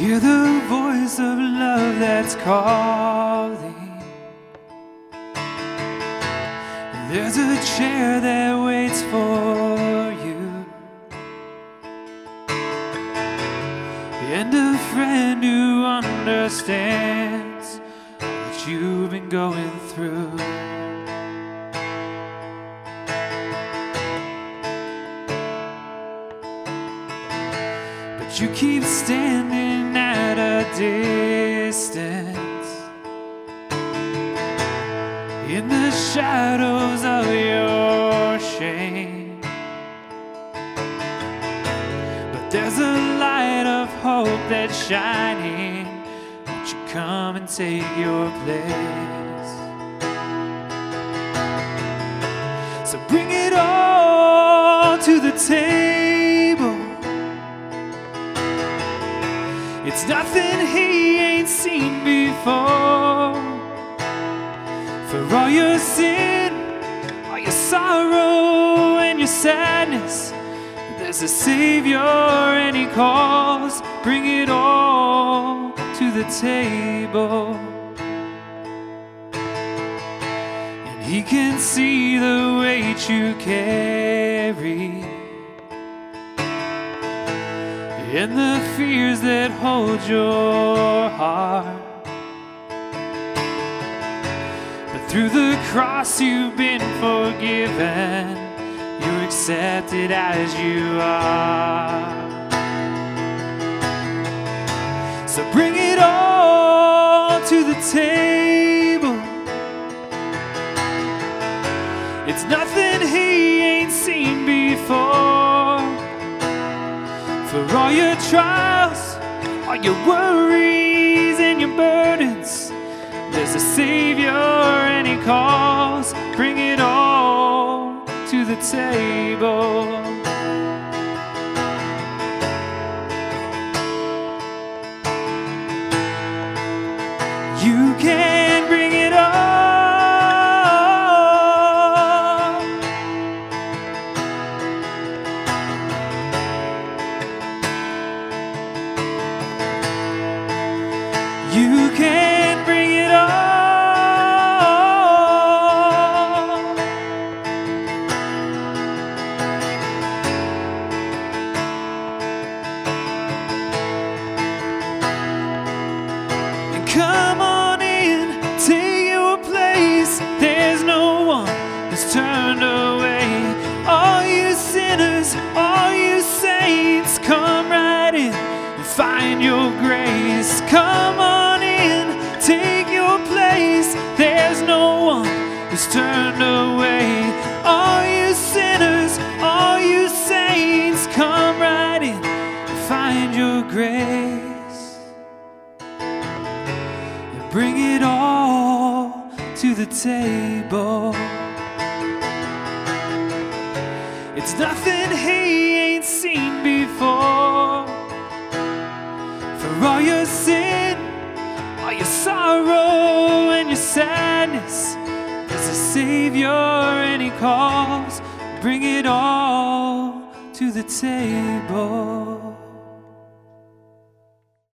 hear the voice of love that's calling. There's a chair that waits for you, and a friend who understands what you've been going through. But you keep standing distance in the shadows of your shame. But there's a light of hope that's shining. Won't you come and take your place? So bring it all to the table. It's nothing he ain't seen before. For all your sin, all your sorrow, and your sadness, there's a Savior and He calls. Bring it all to the table. And He can see the weight you carry and the fears that hold your heart. But through the cross, you've been forgiven. You're accepted as you are. So bring it all to the table. It's nothing he ain't seen before. For all your trials, all your worries and your burdens, there's a Savior and He calls. Bring it all to the table. You can bring it all. And come on in, take your place. There's no one who's turned away. All you sinners, all you saints, come right in and find your grace. Come on turned away. All you sinners, all you saints, come right in find your grace and bring it all to the table. It's nothing he ain't seen before. For all your sin, all your sorrow, and your sadness, a Savior and He calls. Bring it all to the table.